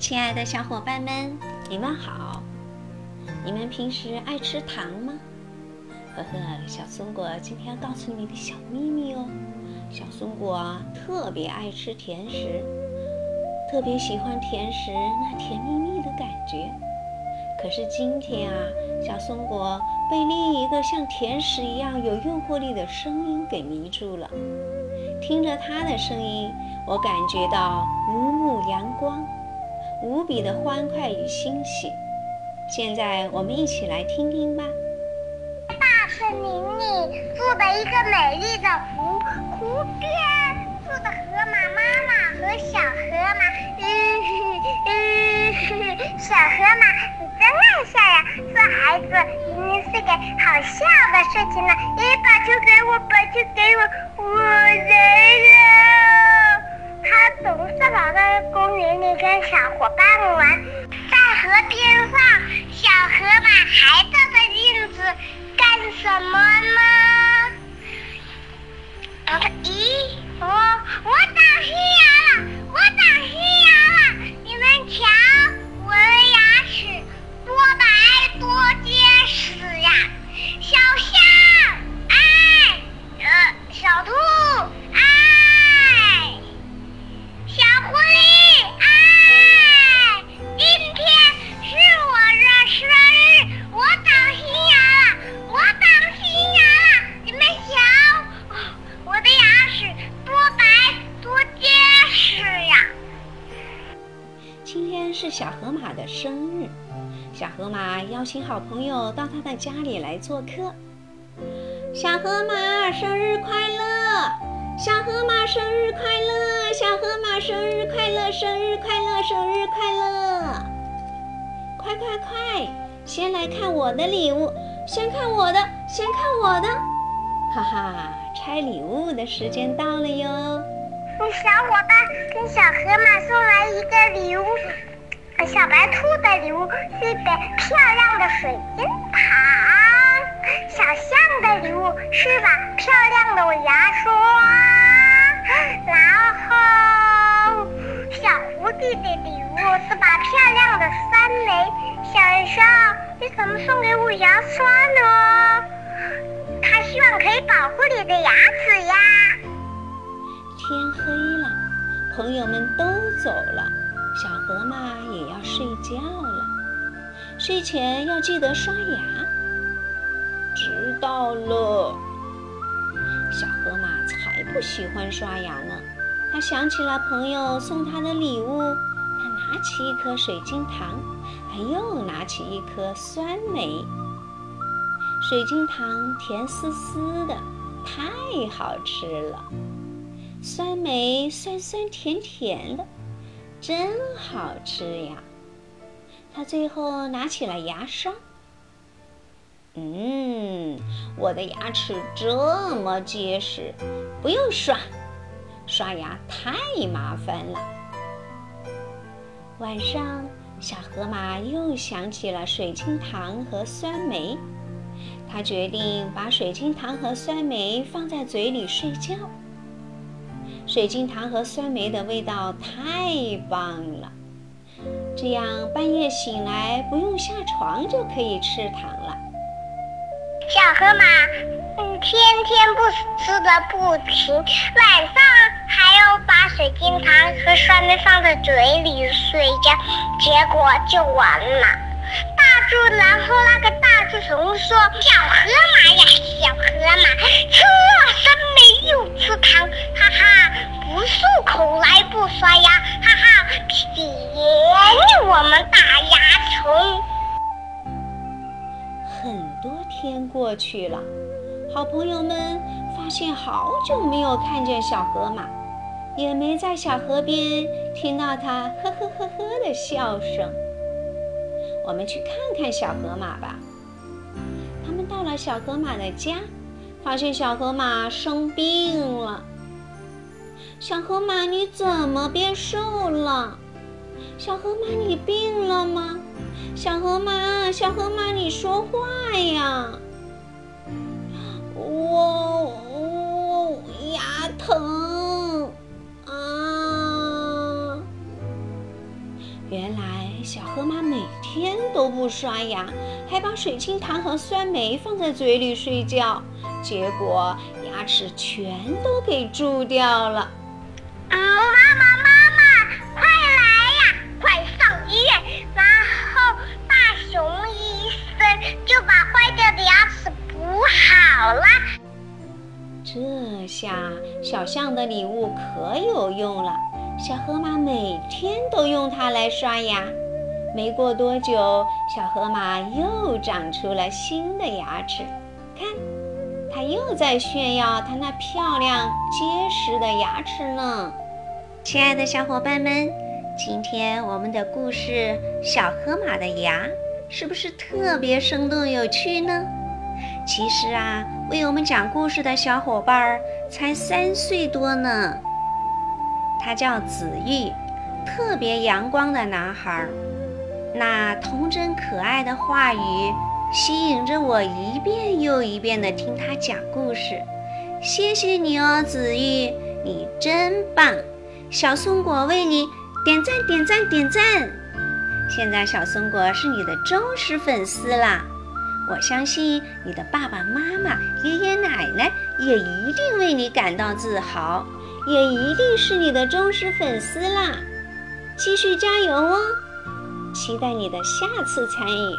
亲爱的小伙伴们，你们好！你们平时爱吃糖吗？呵呵，小松果今天要告诉你一个小秘密哦。小松果特别爱吃甜食，特别喜欢甜食那甜蜜蜜的感觉。可是今天啊，小松果被另一个像甜食一样有诱惑力的声音给迷住了。听着它的声音，我感觉到如沐阳光。无比的欢快与欣喜。现在我们一起来听听吧。大森林里住的一个美丽的湖，湖边住的河马妈妈和小河马。嗯嗯，小河马，你真爱笑呀！做孩子一定是个好笑的事情呢。你把球给我，把球给我，我来了。他总是跑到公园里跟小伙伴们玩，在河边上，小河马还照着镜子干什么呢？咦，我小河马的生日，小河马邀请好朋友到他的家里来做客。小河马生日快乐！小河马生日快乐！小河马生日快乐！生日快乐！生日快乐！快快快，先来看我的礼物，先看我的，先看我的！哈哈，拆礼物的时间到了哟！小伙伴跟小河马送来一个礼物。小白兔的礼物是一本漂亮的水晶糖，小象的礼物是把漂亮的牙刷，然后小狐狸的礼物是把漂亮的酸梅。小象，你怎么送给我牙刷呢？他希望可以保护你的牙齿呀。天黑了，朋友们都走了。小河马也要睡觉了，睡前要记得刷牙。知道了。小河马才不喜欢刷牙呢。他想起了朋友送他的礼物，他拿起一颗水晶糖，他又拿起一颗酸梅。水晶糖甜丝丝的，太好吃了。酸梅酸酸甜甜的。真好吃呀！他最后拿起了牙刷。嗯，我的牙齿这么结实，不用刷，刷牙太麻烦了。晚上，小河马又想起了水晶糖和酸梅，他决定把水晶糖和酸梅放在嘴里睡觉。水晶糖和酸梅的味道太棒了，这样半夜醒来不用下床就可以吃糖了。小河马，嗯，天天不吃的不停，晚上还要把水晶糖和酸梅放在嘴里睡觉，结果就完了。大猪，然后那个大猪熊说：“小河马呀，小河马，吃了酸梅又吃糖，”刷牙，哈哈！便宜我们大牙虫。很多天过去了，好朋友们发现好久没有看见小河马，也没在小河边听到它呵呵呵呵的笑声。我们去看看小河马吧。他们到了小河马的家，发现小河马生病了。小河马，你怎么变瘦了？小河马，你病了吗？小河马，小河马，你说话呀！我我牙疼啊！原来小河马每天都不刷牙，还把水晶糖和酸梅放在嘴里睡觉，结果牙齿全都给蛀掉了。嗯，妈妈妈妈，快来呀，快上医院！然后大熊医生就把坏掉的牙齿补好了。这下小象的礼物可有用了，小河马每天都用它来刷牙。没过多久，小河马又长出了新的牙齿。看，它又在炫耀它那漂亮结实的牙齿呢。亲爱的小伙伴们，今天我们的故事《小河马的牙》是不是特别生动有趣呢？其实啊，为我们讲故事的小伙伴儿才三岁多呢。他叫子玉，特别阳光的男孩儿。那童真可爱的话语吸引着我一遍又一遍地听他讲故事。谢谢你哦，子玉，你真棒！小松果为你点赞点赞点赞。现在小松果是你的忠实粉丝啦，我相信你的爸爸妈妈、爷爷奶奶也一定为你感到自豪，也一定是你的忠实粉丝啦。继续加油哦！期待你的下次参与，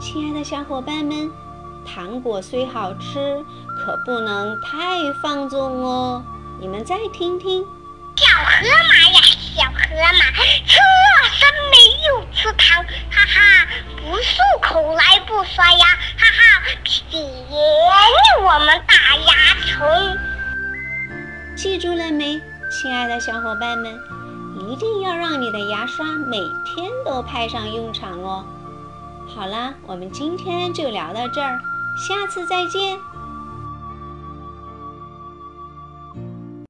亲爱的小伙伴们，糖果虽好吃，可不能太放纵哦。你们再听听，河马呀，小河马，这生没有吃糖，哈哈，不漱口来不刷牙，哈哈，便宜我们大牙虫。记住了没，亲爱的小伙伴们？一定要让你的牙刷每天都派上用场哦！好啦，我们今天就聊到这儿，下次再见。